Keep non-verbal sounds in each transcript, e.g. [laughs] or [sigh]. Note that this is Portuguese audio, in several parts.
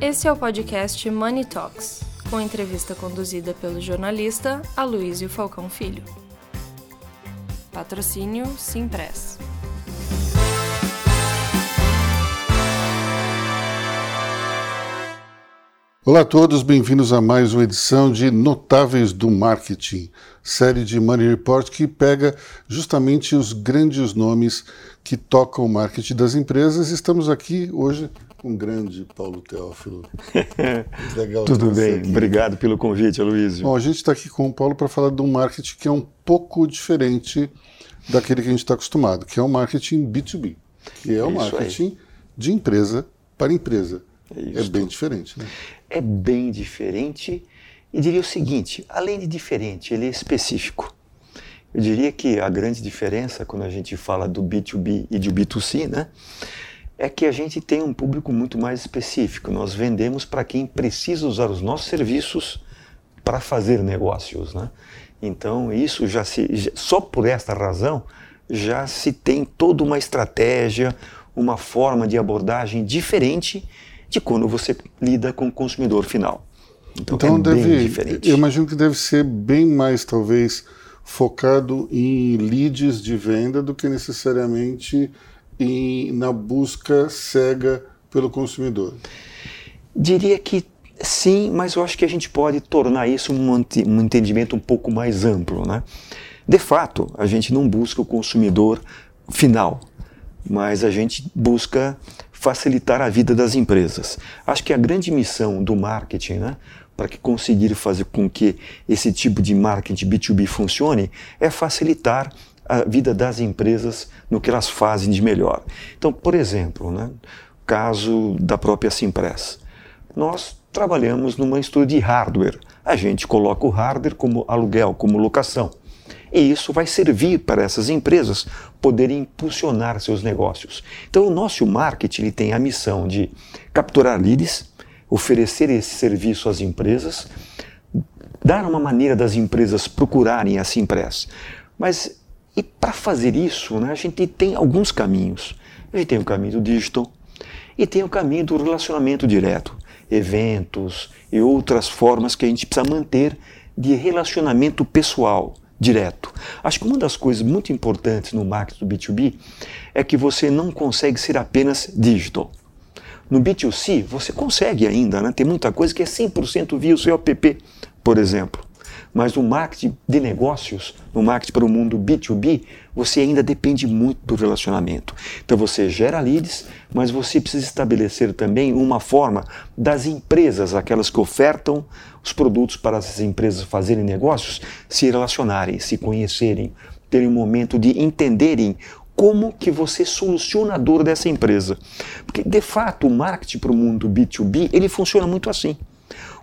Esse é o podcast Money Talks, com entrevista conduzida pelo jornalista Aloysio Falcão Filho. Patrocínio Simpress. Olá a todos, bem-vindos a mais uma edição de Notáveis do Marketing, série de Money Report que pega justamente os grandes nomes que tocam o marketing das empresas. Estamos aqui hoje com o grande Paulo Teófilo. [laughs] Legal Tudo bem, obrigado pelo convite, Aloysio. Bom, a gente está aqui com o Paulo para falar de um marketing que é um pouco diferente daquele que a gente está acostumado, que é o marketing B2B, que é o marketing aí. de empresa para empresa. É, é bem diferente, né? É bem diferente e diria o seguinte, além de diferente, ele é específico. Eu diria que a grande diferença quando a gente fala do B2B e do B2C, né, é que a gente tem um público muito mais específico. Nós vendemos para quem precisa usar os nossos serviços para fazer negócios, né? Então, isso já se só por esta razão já se tem toda uma estratégia, uma forma de abordagem diferente de quando você lida com o consumidor final. Então, então é deve, eu imagino que deve ser bem mais talvez focado em leads de venda do que necessariamente em, na busca cega pelo consumidor. Diria que sim, mas eu acho que a gente pode tornar isso um, um entendimento um pouco mais amplo, né? De fato, a gente não busca o consumidor final, mas a gente busca facilitar a vida das empresas. Acho que a grande missão do marketing, né, para que conseguir fazer com que esse tipo de marketing B2B funcione, é facilitar a vida das empresas no que elas fazem de melhor. Então, por exemplo, né, caso da própria Simpress, nós trabalhamos numa estudo de hardware. A gente coloca o hardware como aluguel, como locação. E isso vai servir para essas empresas poderem impulsionar seus negócios. Então, o nosso marketing ele tem a missão de capturar leads, oferecer esse serviço às empresas, dar uma maneira das empresas procurarem a Simpress. Mas e para fazer isso, né, a gente tem alguns caminhos. A gente tem o caminho do digital e tem o caminho do relacionamento direto, eventos e outras formas que a gente precisa manter de relacionamento pessoal direto. Acho que uma das coisas muito importantes no marketing do B2B é que você não consegue ser apenas digital. No B2C, você consegue ainda, né? tem muita coisa que é 100% via o seu app, por exemplo. Mas no marketing de negócios, no marketing para o mundo B2B, você ainda depende muito do relacionamento. Então você gera leads, mas você precisa estabelecer também uma forma das empresas, aquelas que ofertam os produtos para essas empresas fazerem negócios, se relacionarem, se conhecerem, terem um momento de entenderem como que você soluciona a dor dessa empresa. Porque, de fato, o marketing para o mundo B2B, ele funciona muito assim.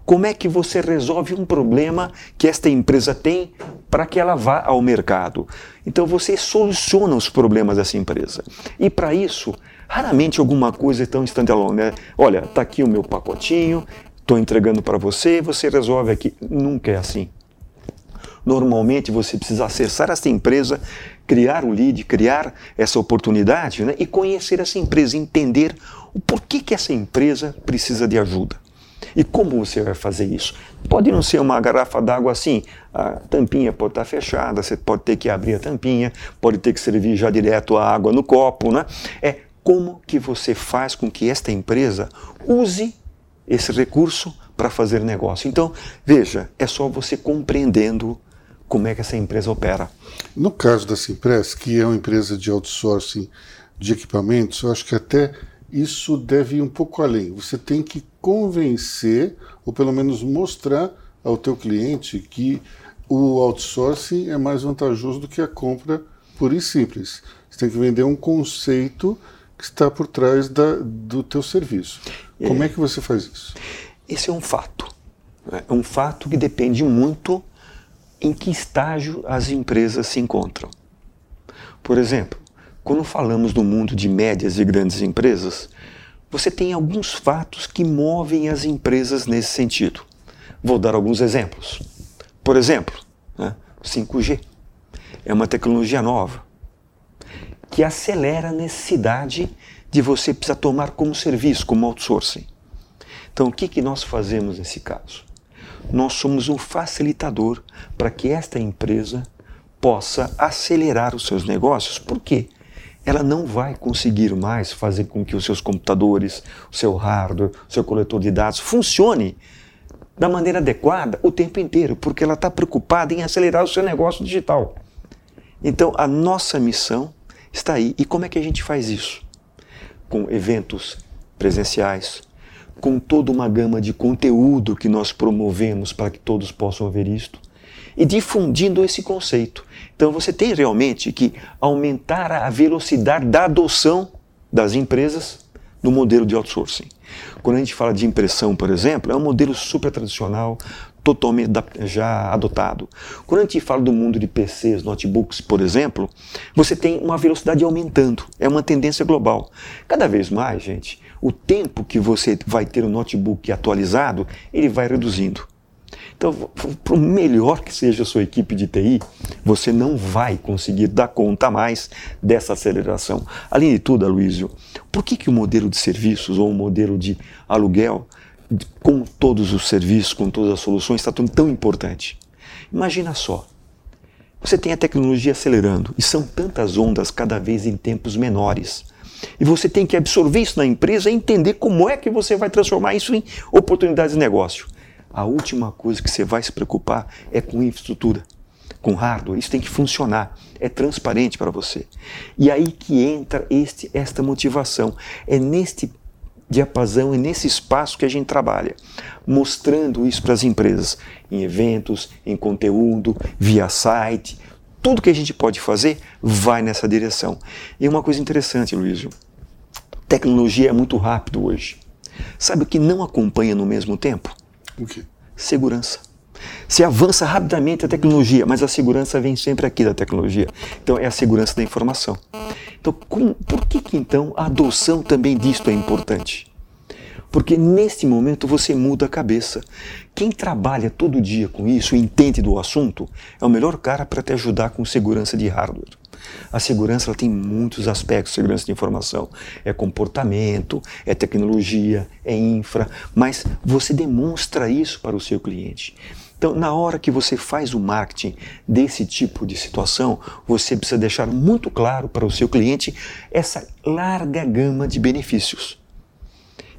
Como é que você resolve um problema que esta empresa tem para que ela vá ao mercado? Então você soluciona os problemas dessa empresa. E para isso, raramente alguma coisa é tão standalone, né? Olha, está aqui o meu pacotinho, estou entregando para você, você resolve aqui. Nunca é assim. Normalmente você precisa acessar essa empresa, criar o lead, criar essa oportunidade né? e conhecer essa empresa, entender o porquê que essa empresa precisa de ajuda. E como você vai fazer isso? Pode não ser uma garrafa d'água assim, a tampinha pode estar fechada, você pode ter que abrir a tampinha, pode ter que servir já direto a água no copo, né? É como que você faz com que esta empresa use esse recurso para fazer negócio. Então, veja, é só você compreendendo como é que essa empresa opera. No caso da Simpress, que é uma empresa de outsourcing de equipamentos, eu acho que até isso deve ir um pouco além. Você tem que convencer, ou pelo menos mostrar ao teu cliente que o outsourcing é mais vantajoso do que a compra pura e simples. Você tem que vender um conceito que está por trás da, do teu serviço. É, Como é que você faz isso? Esse é um fato. Né? É um fato que depende muito em que estágio as empresas se encontram. Por exemplo, quando falamos do mundo de médias e grandes empresas, você tem alguns fatos que movem as empresas nesse sentido. Vou dar alguns exemplos. Por exemplo, né, 5G é uma tecnologia nova que acelera a necessidade de você precisar tomar como serviço, como outsourcing. Então, o que, que nós fazemos nesse caso? Nós somos um facilitador para que esta empresa possa acelerar os seus negócios. Por quê? Ela não vai conseguir mais fazer com que os seus computadores, o seu hardware, o seu coletor de dados funcione da maneira adequada o tempo inteiro, porque ela está preocupada em acelerar o seu negócio digital. Então, a nossa missão está aí. E como é que a gente faz isso? Com eventos presenciais, com toda uma gama de conteúdo que nós promovemos para que todos possam ver isto e difundindo esse conceito. Então você tem realmente que aumentar a velocidade da adoção das empresas no modelo de outsourcing. Quando a gente fala de impressão, por exemplo, é um modelo super tradicional, totalmente já adotado. Quando a gente fala do mundo de PCs, notebooks, por exemplo, você tem uma velocidade aumentando. É uma tendência global. Cada vez mais, gente, o tempo que você vai ter o notebook atualizado, ele vai reduzindo. Então, por melhor que seja a sua equipe de TI, você não vai conseguir dar conta mais dessa aceleração. Além de tudo, Aloysio, por que, que o modelo de serviços ou o modelo de aluguel, com todos os serviços, com todas as soluções, está tão, tão importante? Imagina só, você tem a tecnologia acelerando e são tantas ondas cada vez em tempos menores. E você tem que absorver isso na empresa e entender como é que você vai transformar isso em oportunidades de negócio a última coisa que você vai se preocupar é com infraestrutura, com hardware. Isso tem que funcionar, é transparente para você. E aí que entra este, esta motivação. É neste diapasão e nesse espaço que a gente trabalha, mostrando isso para as empresas, em eventos, em conteúdo, via site. Tudo que a gente pode fazer vai nessa direção. E uma coisa interessante, Luísio, tecnologia é muito rápido hoje. Sabe o que não acompanha no mesmo tempo? O quê? Segurança. Se avança rapidamente a tecnologia, mas a segurança vem sempre aqui da tecnologia. Então é a segurança da informação. Então, com, por que, que então a adoção também disto é importante? Porque neste momento você muda a cabeça. Quem trabalha todo dia com isso, entende do assunto, é o melhor cara para te ajudar com segurança de hardware. A segurança ela tem muitos aspectos, segurança de informação. É comportamento, é tecnologia, é infra, mas você demonstra isso para o seu cliente. Então, na hora que você faz o marketing desse tipo de situação, você precisa deixar muito claro para o seu cliente essa larga gama de benefícios.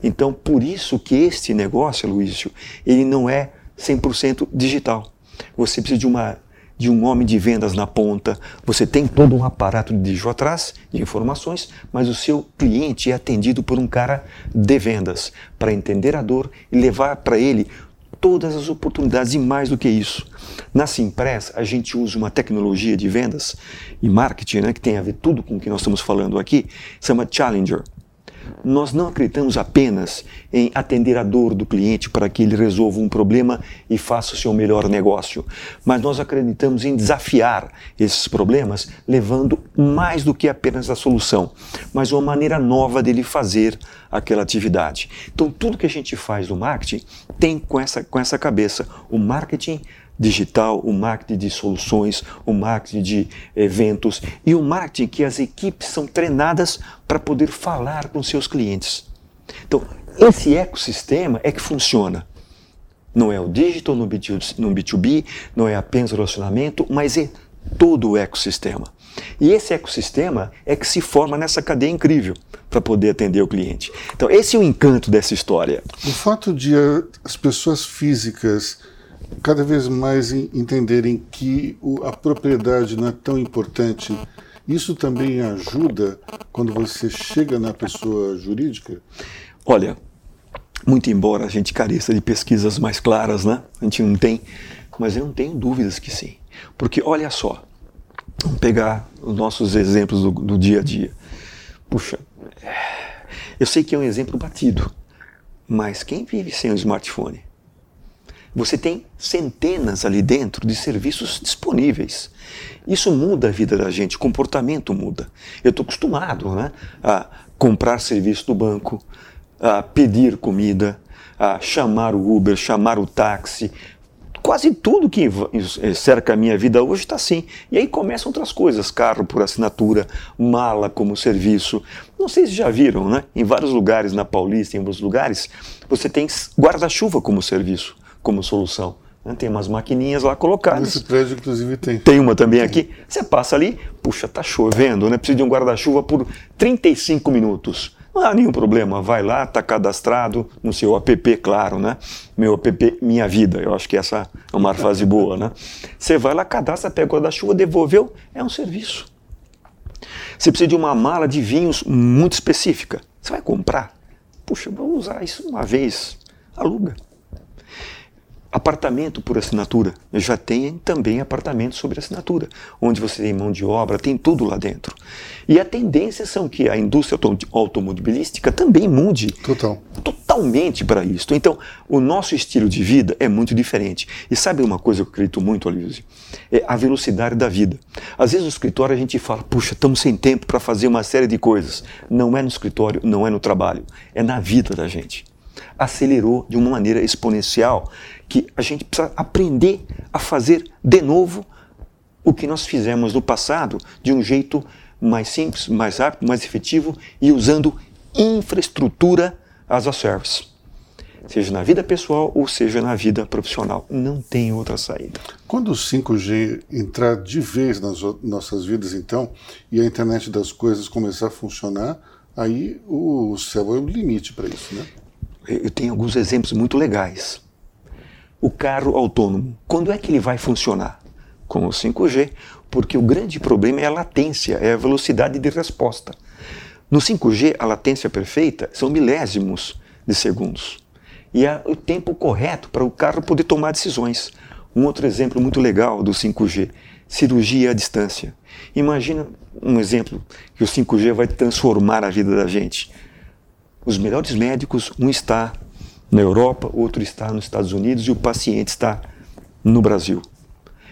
Então, por isso que este negócio, Luísio, ele não é 100% digital. Você precisa de uma de um homem de vendas na ponta, você tem todo um aparato de digital atrás, de informações, mas o seu cliente é atendido por um cara de vendas, para entender a dor e levar para ele todas as oportunidades e mais do que isso. Na Simpress, a gente usa uma tecnologia de vendas e marketing, né, que tem a ver tudo com o que nós estamos falando aqui, chama Challenger nós não acreditamos apenas em atender a dor do cliente para que ele resolva um problema e faça o seu melhor negócio, mas nós acreditamos em desafiar esses problemas, levando mais do que apenas a solução, mas uma maneira nova dele fazer aquela atividade. Então, tudo que a gente faz no marketing tem com essa, com essa cabeça. O marketing digital, o marketing de soluções, o marketing de eventos e o marketing que as equipes são treinadas para poder falar com seus clientes. Então, esse ecossistema é que funciona. Não é o digital no B2B, não é apenas o relacionamento, mas é todo o ecossistema. E esse ecossistema é que se forma nessa cadeia incrível para poder atender o cliente. Então, esse é o encanto dessa história. O fato de as pessoas físicas cada vez mais entenderem que a propriedade não é tão importante, isso também ajuda quando você chega na pessoa jurídica? Olha, muito embora a gente careça de pesquisas mais claras, né? A gente não tem, mas eu não tenho dúvidas que sim. Porque olha só, vamos pegar os nossos exemplos do, do dia a dia. Puxa, eu sei que é um exemplo batido, mas quem vive sem um smartphone? Você tem centenas ali dentro de serviços disponíveis. Isso muda a vida da gente, o comportamento muda. Eu estou acostumado né, a comprar serviço do banco, a pedir comida, a chamar o Uber, chamar o táxi, quase tudo que cerca a minha vida hoje está assim. E aí começam outras coisas, carro por assinatura, mala como serviço. Não sei se já viram, né? Em vários lugares, na Paulista, em outros lugares, você tem guarda-chuva como serviço, como solução. Né? Tem umas maquininhas lá colocadas. Nesse prédio, inclusive, tem. Tem uma também aqui. Você passa ali, puxa, tá chovendo, né? Precisa de um guarda-chuva por 35 minutos. Não há nenhum problema, vai lá, está cadastrado no seu app, claro, né? Meu app Minha Vida, eu acho que essa é uma fase [laughs] boa, né? Você vai lá, cadastra, pega o guarda-chuva, devolveu, é um serviço. Você precisa de uma mala de vinhos muito específica. Você vai comprar? Puxa, vou usar isso uma vez. Aluga. Apartamento por assinatura. Já tem também apartamento sobre assinatura, onde você tem mão de obra, tem tudo lá dentro. E a tendência são que a indústria automobilística também mude Total. totalmente para isso. Então, o nosso estilo de vida é muito diferente. E sabe uma coisa que eu acredito muito, Aloysio? É a velocidade da vida. Às vezes no escritório a gente fala, puxa, estamos sem tempo para fazer uma série de coisas. Não é no escritório, não é no trabalho, é na vida da gente acelerou de uma maneira exponencial que a gente precisa aprender a fazer de novo o que nós fizemos no passado de um jeito mais simples, mais rápido, mais efetivo e usando infraestrutura as a service. Seja na vida pessoal ou seja na vida profissional. Não tem outra saída. Quando o 5G entrar de vez nas nossas vidas, então, e a internet das coisas começar a funcionar, aí o céu é o limite para isso, né? Eu tenho alguns exemplos muito legais. O carro autônomo, quando é que ele vai funcionar? Com o 5G, porque o grande problema é a latência, é a velocidade de resposta. No 5G, a latência perfeita são milésimos de segundos. E é o tempo correto para o carro poder tomar decisões. Um outro exemplo muito legal do 5G, cirurgia à distância. Imagina um exemplo que o 5G vai transformar a vida da gente os melhores médicos, um está na Europa, outro está nos Estados Unidos e o paciente está no Brasil.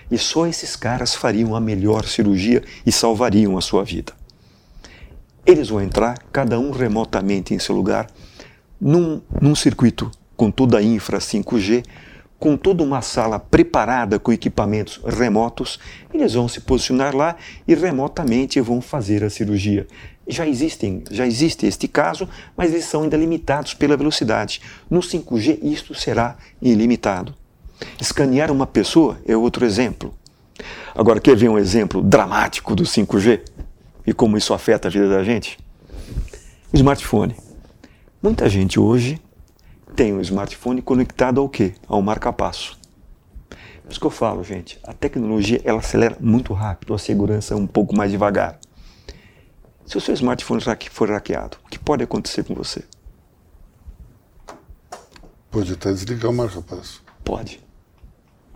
E só esses caras fariam a melhor cirurgia e salvariam a sua vida. Eles vão entrar, cada um remotamente em seu lugar, num, num circuito com toda a infra 5G, com toda uma sala preparada com equipamentos remotos, eles vão se posicionar lá e remotamente vão fazer a cirurgia já existem, já existe este caso, mas eles são ainda limitados pela velocidade. No 5G isto será ilimitado. Escanear uma pessoa é outro exemplo. Agora quer ver um exemplo dramático do 5G e como isso afeta a vida da gente? Smartphone. Muita gente hoje tem um smartphone conectado ao quê? Ao marca-passo. Por isso que eu falo, gente, a tecnologia ela acelera muito rápido, a segurança é um pouco mais devagar. Se o seu smartphone for hackeado, o que pode acontecer com você? Pode até desligar o marca-passo. Pode.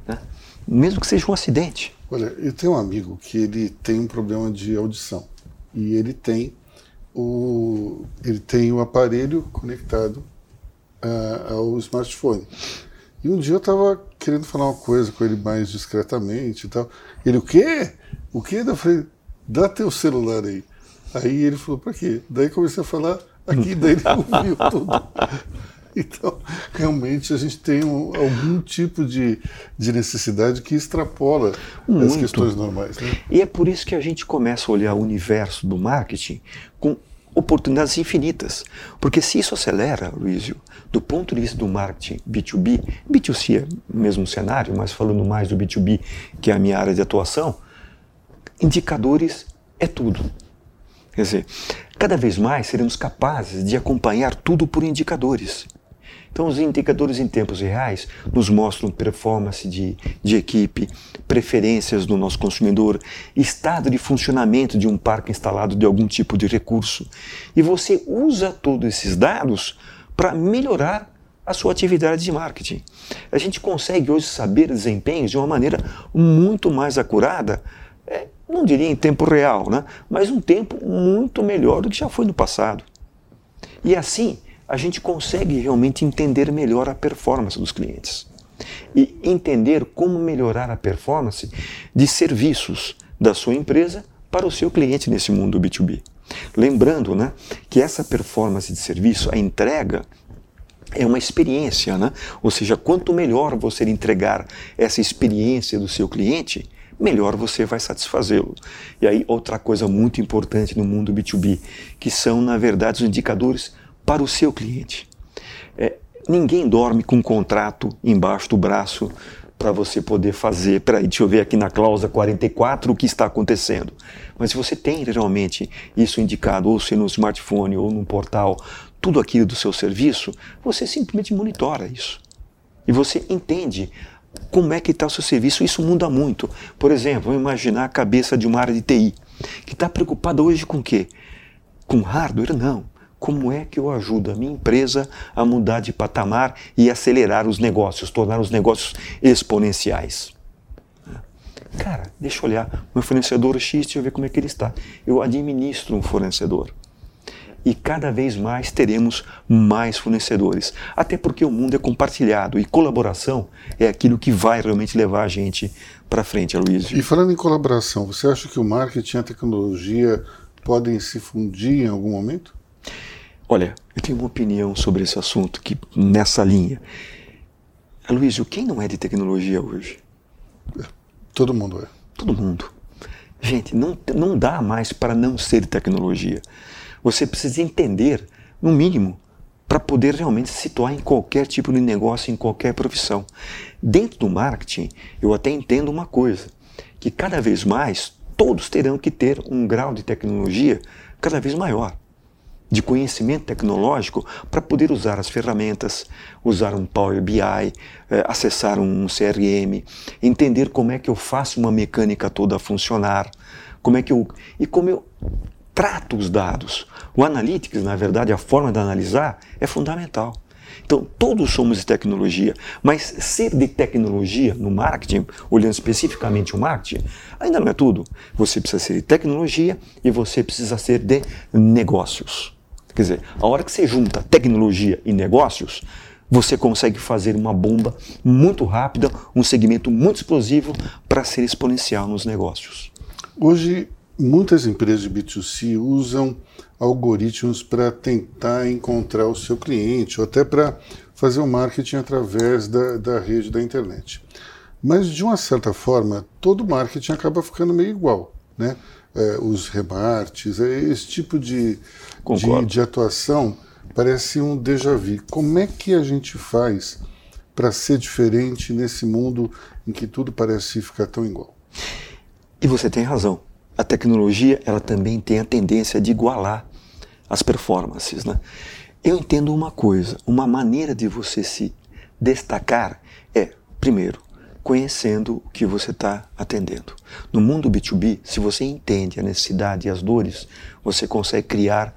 Né? Mesmo que seja um acidente. Olha, eu tenho um amigo que ele tem um problema de audição. E ele tem o, ele tem o aparelho conectado uh, ao smartphone. E um dia eu estava querendo falar uma coisa com ele mais discretamente e tal. Ele, o quê? O quê? Eu falei, dá teu celular aí. Aí ele falou, para quê? Daí comecei a falar aqui, daí ele [laughs] ouviu tudo. Então, realmente, a gente tem um, algum tipo de, de necessidade que extrapola Muito. as questões normais. Né? E é por isso que a gente começa a olhar o universo do marketing com oportunidades infinitas. Porque se isso acelera, Luísio, do ponto de vista do marketing B2B, B2C é o mesmo cenário, mas falando mais do B2B, que é a minha área de atuação, indicadores é tudo. Quer dizer, cada vez mais seremos capazes de acompanhar tudo por indicadores. Então, os indicadores em tempos reais nos mostram performance de, de equipe, preferências do nosso consumidor, estado de funcionamento de um parque instalado de algum tipo de recurso. E você usa todos esses dados para melhorar a sua atividade de marketing. A gente consegue hoje saber desempenhos de uma maneira muito mais acurada. É, não diria em tempo real, né? mas um tempo muito melhor do que já foi no passado. E assim, a gente consegue realmente entender melhor a performance dos clientes. E entender como melhorar a performance de serviços da sua empresa para o seu cliente nesse mundo B2B. Lembrando né, que essa performance de serviço, a entrega, é uma experiência, né? Ou seja, quanto melhor você entregar essa experiência do seu cliente, melhor você vai satisfazê-lo. E aí, outra coisa muito importante no mundo B2B, que são, na verdade, os indicadores para o seu cliente. É, ninguém dorme com um contrato embaixo do braço para você poder fazer. Peraí, deixa eu ver aqui na cláusula 44 o que está acontecendo. Mas se você tem realmente isso indicado, ou se no smartphone ou no portal, tudo aquilo do seu serviço, você simplesmente monitora isso. E você entende como é que está o seu serviço. Isso muda muito. Por exemplo, vamos imaginar a cabeça de uma área de TI que está preocupada hoje com o quê? Com hardware? Não. Como é que eu ajudo a minha empresa a mudar de patamar e acelerar os negócios, tornar os negócios exponenciais? Cara, deixa eu olhar. Meu fornecedor X, deixa eu ver como é que ele está. Eu administro um fornecedor e cada vez mais teremos mais fornecedores. Até porque o mundo é compartilhado e colaboração é aquilo que vai realmente levar a gente para frente, Aloysio. E falando em colaboração, você acha que o marketing e a tecnologia podem se fundir em algum momento? Olha, eu tenho uma opinião sobre esse assunto que nessa linha. Aloysio, quem não é de tecnologia hoje? Todo mundo é. Todo mundo. Gente, não, não dá mais para não ser tecnologia. Você precisa entender, no mínimo, para poder realmente se situar em qualquer tipo de negócio, em qualquer profissão. Dentro do marketing, eu até entendo uma coisa, que cada vez mais todos terão que ter um grau de tecnologia cada vez maior, de conhecimento tecnológico para poder usar as ferramentas, usar um Power BI, eh, acessar um CRM, entender como é que eu faço uma mecânica toda funcionar, como é que eu e como eu trato os dados. O analytics, na verdade, a forma de analisar é fundamental. Então, todos somos de tecnologia, mas ser de tecnologia no marketing, olhando especificamente o marketing, ainda não é tudo. Você precisa ser de tecnologia e você precisa ser de negócios. Quer dizer, a hora que você junta tecnologia e negócios, você consegue fazer uma bomba muito rápida, um segmento muito explosivo para ser exponencial nos negócios. Hoje, Muitas empresas de B2C usam algoritmos para tentar encontrar o seu cliente ou até para fazer o marketing através da, da rede da internet. Mas, de uma certa forma, todo marketing acaba ficando meio igual. Né? É, os remartes, é, esse tipo de, de, de, atuação parece um déjà vu. Como é que a gente faz para ser diferente nesse mundo em que tudo parece ficar tão igual? E você tem razão a tecnologia ela também tem a tendência de igualar as performances. Né? Eu entendo uma coisa, uma maneira de você se destacar é, primeiro, conhecendo o que você está atendendo. No mundo B2B, se você entende a necessidade e as dores, você consegue criar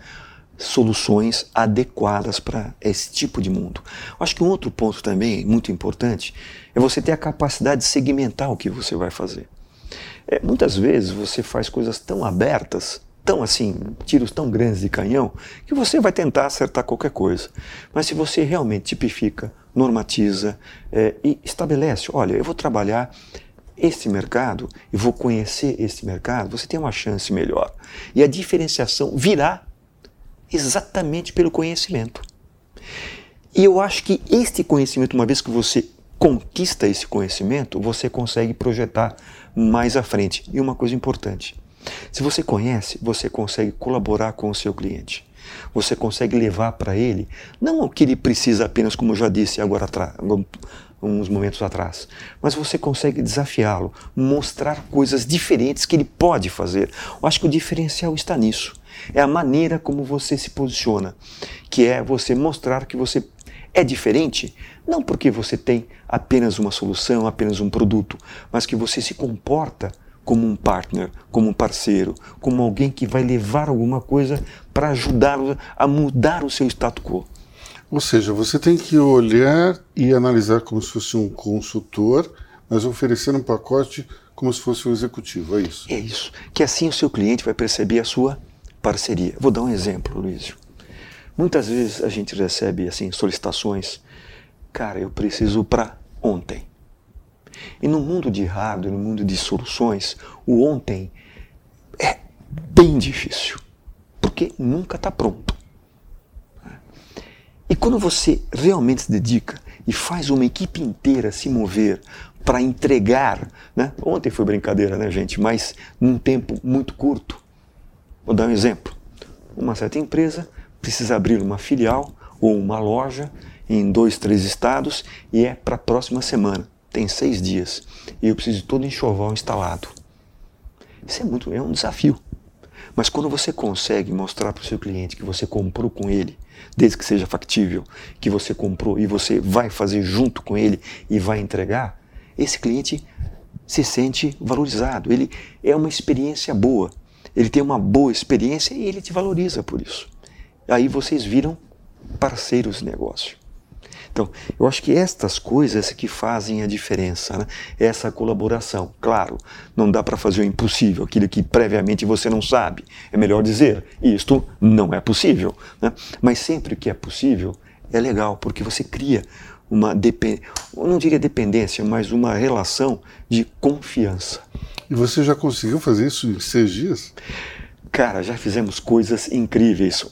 soluções adequadas para esse tipo de mundo. Acho que um outro ponto também muito importante é você ter a capacidade de segmentar o que você vai fazer. É, muitas vezes você faz coisas tão abertas, tão assim, tiros tão grandes de canhão, que você vai tentar acertar qualquer coisa. Mas se você realmente tipifica, normatiza é, e estabelece, olha, eu vou trabalhar esse mercado e vou conhecer esse mercado, você tem uma chance melhor. E a diferenciação virá exatamente pelo conhecimento. E eu acho que este conhecimento, uma vez que você conquista esse conhecimento, você consegue projetar mais à frente. E uma coisa importante: se você conhece, você consegue colaborar com o seu cliente. Você consegue levar para ele não o que ele precisa apenas, como eu já disse agora uns momentos atrás, mas você consegue desafiá-lo, mostrar coisas diferentes que ele pode fazer. Eu acho que o diferencial está nisso. É a maneira como você se posiciona, que é você mostrar que você é diferente não porque você tem apenas uma solução, apenas um produto, mas que você se comporta como um partner, como um parceiro, como alguém que vai levar alguma coisa para ajudá-lo a mudar o seu status quo. Ou seja, você tem que olhar e analisar como se fosse um consultor, mas oferecer um pacote como se fosse um executivo, é isso? É isso. Que assim o seu cliente vai perceber a sua parceria. Vou dar um exemplo, Luísio. Muitas vezes a gente recebe assim solicitações, cara, eu preciso para ontem. E no mundo de hardware, no mundo de soluções, o ontem é bem difícil, porque nunca está pronto. E quando você realmente se dedica e faz uma equipe inteira se mover para entregar, né? ontem foi brincadeira, né, gente? Mas num tempo muito curto. Vou dar um exemplo. Uma certa empresa precisa abrir uma filial ou uma loja em dois, três estados e é para a próxima semana. Tem seis dias e eu preciso de todo enxoval instalado. Isso é muito, é um desafio. Mas quando você consegue mostrar para o seu cliente que você comprou com ele, desde que seja factível, que você comprou e você vai fazer junto com ele e vai entregar, esse cliente se sente valorizado. Ele é uma experiência boa. Ele tem uma boa experiência e ele te valoriza por isso. Aí vocês viram parceiros de negócio. Então, eu acho que estas coisas que fazem a diferença, né? essa colaboração. Claro, não dá para fazer o impossível, aquilo que previamente você não sabe. É melhor dizer, isto não é possível. Né? Mas sempre que é possível, é legal, porque você cria uma, eu não diria dependência, mas uma relação de confiança. E você já conseguiu fazer isso em seis dias? Cara, já fizemos coisas incríveis.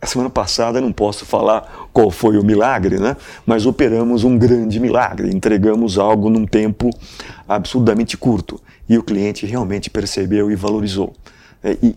A semana passada não posso falar qual foi o milagre, né? Mas operamos um grande milagre, entregamos algo num tempo absurdamente curto e o cliente realmente percebeu e valorizou é, e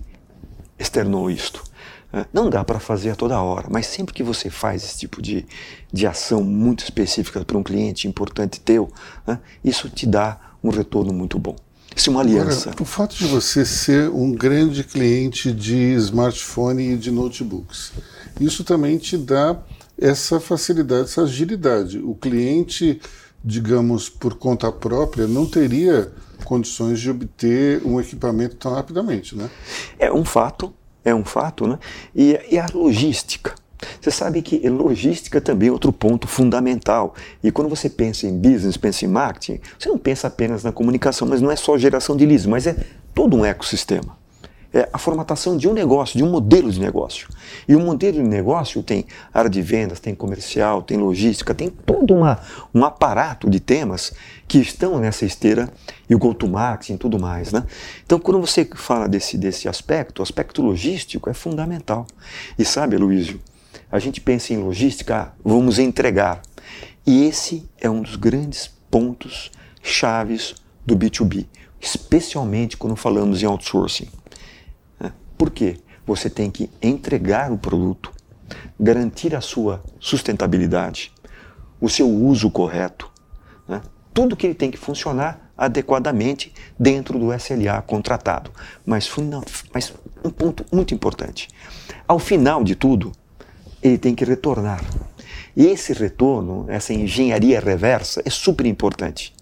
externou isto. É, não dá para fazer a toda hora, mas sempre que você faz esse tipo de, de ação muito específica para um cliente importante teu, né, isso te dá um retorno muito bom. Isso é uma aliança. Agora, o fato de você ser um grande cliente de smartphone e de notebooks, isso também te dá essa facilidade, essa agilidade. O cliente, digamos, por conta própria, não teria condições de obter um equipamento tão rapidamente, né? É um fato, é um fato, né? E, e a logística. Você sabe que logística também é outro ponto fundamental. E quando você pensa em business, pensa em marketing, você não pensa apenas na comunicação, mas não é só geração de leads, mas é todo um ecossistema. É a formatação de um negócio, de um modelo de negócio. E o modelo de negócio tem área de vendas, tem comercial, tem logística, tem todo uma, um aparato de temas que estão nessa esteira e o go-to-marketing e tudo mais. Né? Então, quando você fala desse, desse aspecto, o aspecto logístico é fundamental. E sabe, Luísio, a gente pensa em logística, vamos entregar. E esse é um dos grandes pontos chaves do B2B, especialmente quando falamos em outsourcing. Né? Por quê? Você tem que entregar o produto, garantir a sua sustentabilidade, o seu uso correto, né? tudo que ele tem que funcionar adequadamente dentro do SLA contratado. Mas, mas um ponto muito importante: ao final de tudo, ele tem que retornar. E esse retorno, essa engenharia reversa, é super importante,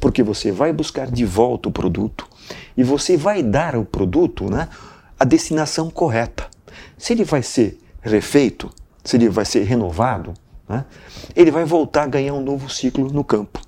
porque você vai buscar de volta o produto e você vai dar ao produto né, a destinação correta. Se ele vai ser refeito, se ele vai ser renovado, né, ele vai voltar a ganhar um novo ciclo no campo.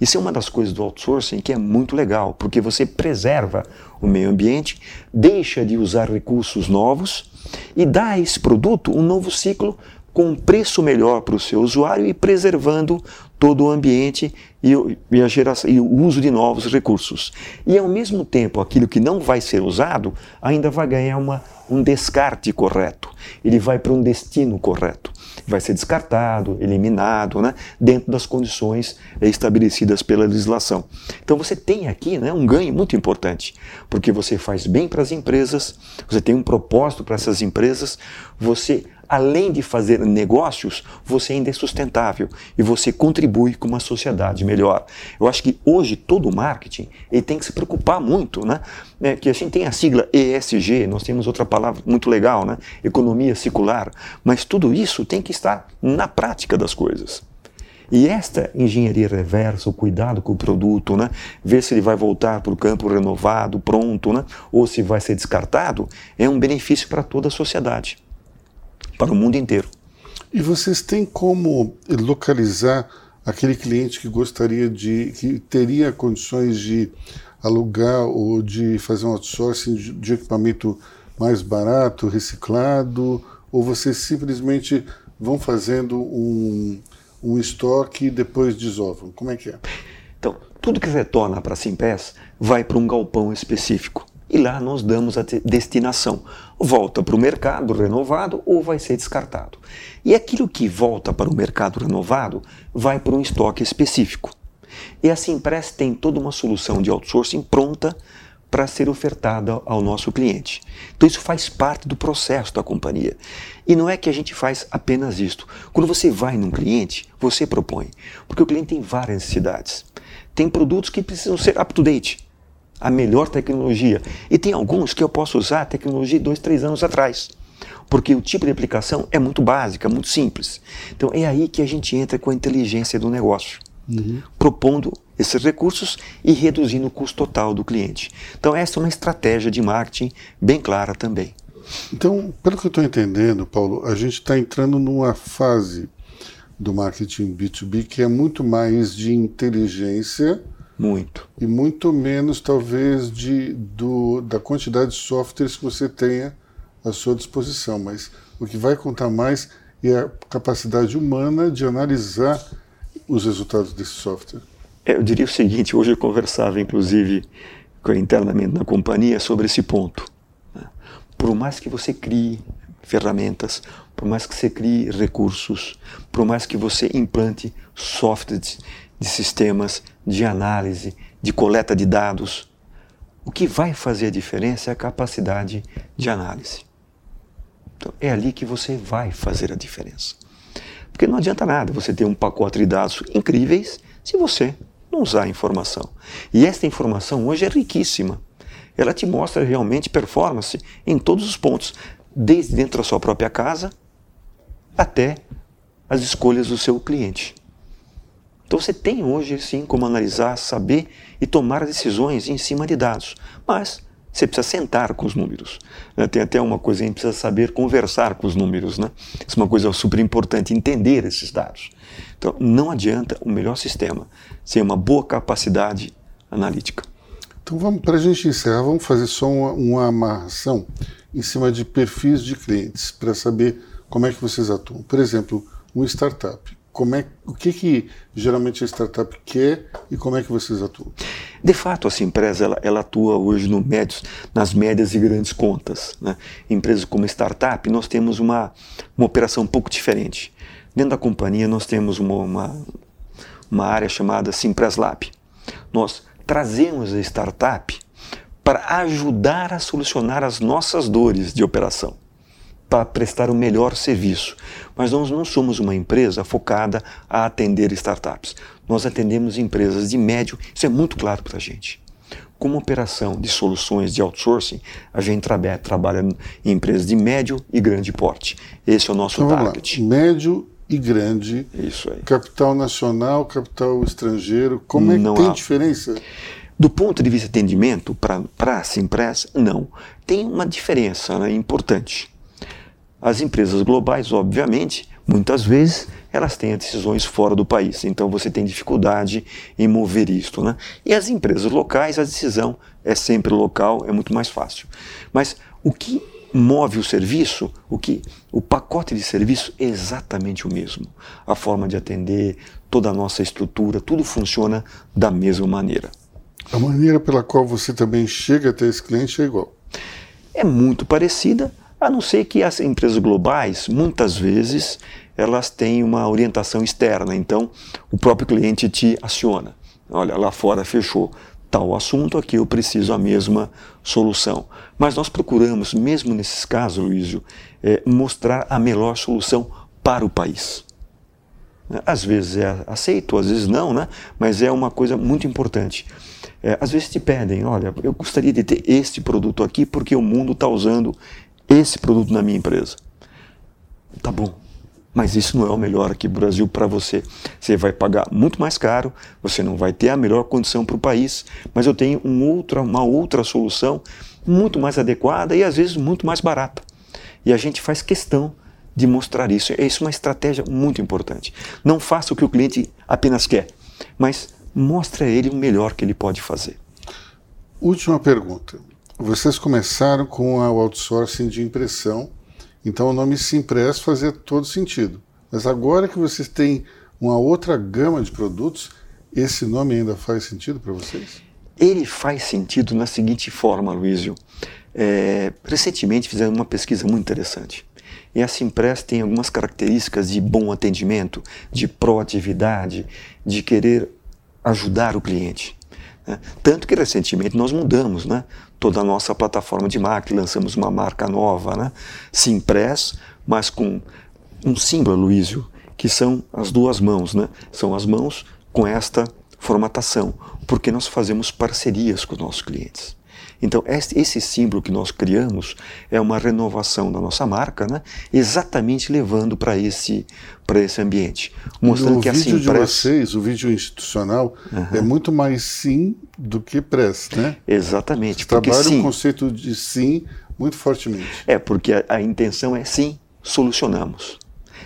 Isso é uma das coisas do outsourcing que é muito legal, porque você preserva o meio ambiente, deixa de usar recursos novos e dá a esse produto um novo ciclo com um preço melhor para o seu usuário e preservando todo o ambiente e, e, a geração, e o uso de novos recursos. E ao mesmo tempo, aquilo que não vai ser usado ainda vai ganhar uma, um descarte correto. Ele vai para um destino correto. Vai ser descartado, eliminado, né, dentro das condições estabelecidas pela legislação. Então você tem aqui né, um ganho muito importante, porque você faz bem para as empresas, você tem um propósito para essas empresas, você além de fazer negócios, você ainda é sustentável e você contribui com uma sociedade melhor. Eu acho que hoje todo o marketing ele tem que se preocupar muito, né? É, que a gente tem a sigla ESG, nós temos outra palavra muito legal, né? Economia circular, mas tudo isso tem que estar na prática das coisas. E esta engenharia reversa, o cuidado com o produto, né? ver se ele vai voltar para o campo renovado, pronto, né? ou se vai ser descartado, é um benefício para toda a sociedade para o mundo inteiro. E vocês têm como localizar aquele cliente que gostaria de, que teria condições de alugar ou de fazer um outsourcing de equipamento mais barato, reciclado, ou vocês simplesmente vão fazendo um, um estoque e depois desovam? Como é que é? Então, tudo que retorna para a Simpes vai para um galpão específico. E lá nós damos a destinação. Volta para o mercado renovado ou vai ser descartado. E aquilo que volta para o mercado renovado vai para um estoque específico. E a Simpress tem toda uma solução de outsourcing pronta para ser ofertada ao nosso cliente. Então isso faz parte do processo da companhia. E não é que a gente faz apenas isto. Quando você vai num cliente, você propõe, porque o cliente tem várias necessidades. Tem produtos que precisam ser up to date, a melhor tecnologia, e tem alguns que eu posso usar a tecnologia de dois, três anos atrás. Porque o tipo de aplicação é muito básica, muito simples. Então é aí que a gente entra com a inteligência do negócio uhum. propondo esses recursos e reduzindo o custo total do cliente. Então, essa é uma estratégia de marketing bem clara também. Então, pelo que eu estou entendendo, Paulo, a gente está entrando numa fase do marketing B2B que é muito mais de inteligência. Muito. E muito menos, talvez, de, do, da quantidade de softwares que você tenha à sua disposição. Mas o que vai contar mais é a capacidade humana de analisar os resultados desse software? É, eu diria o seguinte: hoje eu conversava, inclusive, internamente na companhia sobre esse ponto. Né? Por mais que você crie ferramentas, por mais que você crie recursos, por mais que você implante softwares de sistemas de análise, de coleta de dados, o que vai fazer a diferença é a capacidade de análise. Então, é ali que você vai fazer a diferença. Porque não adianta nada você ter um pacote de dados incríveis se você não usar a informação. E esta informação hoje é riquíssima. Ela te mostra realmente performance em todos os pontos, desde dentro da sua própria casa até as escolhas do seu cliente. Então você tem hoje sim como analisar, saber e tomar decisões em cima de dados. Mas você precisa sentar com os números. Né? Tem até uma coisa, a gente precisa saber conversar com os números. Né? Isso é uma coisa super importante, entender esses dados. Então, não adianta o melhor sistema sem uma boa capacidade analítica. Então, vamos para a gente encerrar, vamos fazer só uma, uma amarração em cima de perfis de clientes para saber como é que vocês atuam. Por exemplo, um startup como é, o que, que geralmente a startup quer e como é que vocês atuam? De fato, a empresa ela, ela atua hoje no médios, nas médias e grandes contas. Né? Empresas como startup, nós temos uma, uma operação um pouco diferente. Dentro da companhia, nós temos uma, uma, uma área chamada Simpress Lab. Nós trazemos a startup para ajudar a solucionar as nossas dores de operação para prestar o melhor serviço. Mas nós não somos uma empresa focada a atender startups. Nós atendemos empresas de médio, isso é muito claro para a gente. Como operação de soluções de outsourcing, a gente trabalha, trabalha em empresas de médio e grande porte. Esse é o nosso então, target. Médio e grande. Isso aí. Capital nacional, capital estrangeiro. Como é que não tem há... diferença? Do ponto de vista de atendimento, para a Simpress, não. Tem uma diferença né, importante. As empresas globais, obviamente, muitas vezes elas têm decisões fora do país, então você tem dificuldade em mover isto. Né? E as empresas locais, a decisão é sempre local, é muito mais fácil. Mas o que move o serviço, o que o pacote de serviço é exatamente o mesmo. A forma de atender, toda a nossa estrutura, tudo funciona da mesma maneira. A maneira pela qual você também chega até esse cliente é igual. É muito parecida, a não ser que as empresas globais, muitas vezes, elas têm uma orientação externa, então o próprio cliente te aciona. Olha, lá fora fechou tal assunto, aqui eu preciso a mesma solução. Mas nós procuramos, mesmo nesses casos, Luísio, é, mostrar a melhor solução para o país. Às vezes é aceito, às vezes não, né? mas é uma coisa muito importante. É, às vezes te pedem, olha, eu gostaria de ter este produto aqui porque o mundo está usando esse produto na minha empresa. Tá bom, mas isso não é o melhor aqui no Brasil para você. Você vai pagar muito mais caro, você não vai ter a melhor condição para o país, mas eu tenho um outra, uma outra solução muito mais adequada e às vezes muito mais barata. E a gente faz questão de mostrar isso. É isso uma estratégia muito importante. Não faça o que o cliente apenas quer, mas mostre a ele o melhor que ele pode fazer. Última pergunta. Vocês começaram com o outsourcing de impressão, então o nome Simpress fazia todo sentido. Mas agora que vocês têm uma outra gama de produtos, esse nome ainda faz sentido para vocês? ele faz sentido na seguinte forma, Luísio. É, recentemente fizemos uma pesquisa muito interessante. E a Simpress tem algumas características de bom atendimento, de proatividade, de querer ajudar o cliente. Tanto que recentemente nós mudamos né? toda a nossa plataforma de marketing, lançamos uma marca nova, né? Simpress, mas com um símbolo, Luísio, que são as duas mãos. Né? São as mãos com esta formatação, porque nós fazemos parcerias com os nossos clientes. Então, esse símbolo que nós criamos é uma renovação da nossa marca, né? exatamente levando para esse, esse ambiente. Mostrando que a vídeo de vocês, o vídeo institucional, uhum. é muito mais sim do que press, né? Exatamente. Trabalha sim, o conceito de sim muito fortemente. É, porque a, a intenção é sim, solucionamos.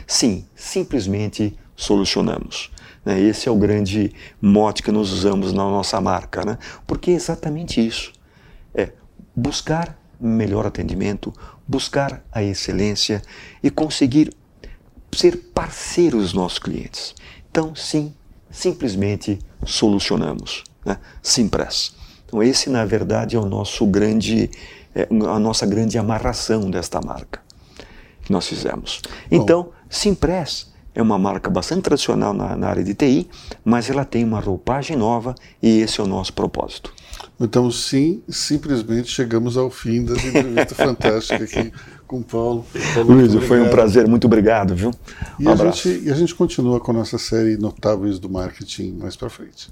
Sim, simplesmente solucionamos. Né? Esse é o grande mote que nós usamos na nossa marca, né? porque é exatamente isso é buscar melhor atendimento, buscar a excelência e conseguir ser parceiros dos nossos clientes. Então, sim, simplesmente solucionamos. Né? Simpress. Então, esse, na verdade, é o nosso grande, é, a nossa grande amarração desta marca que nós fizemos. Então, Simpress é uma marca bastante tradicional na, na área de TI, mas ela tem uma roupagem nova e esse é o nosso propósito. Então, sim, simplesmente chegamos ao fim dessa entrevista [laughs] fantástica aqui com o Paulo. Paulo Luiz, foi um prazer, muito obrigado, viu? Um e, a gente, e a gente continua com a nossa série Notáveis do Marketing mais para frente.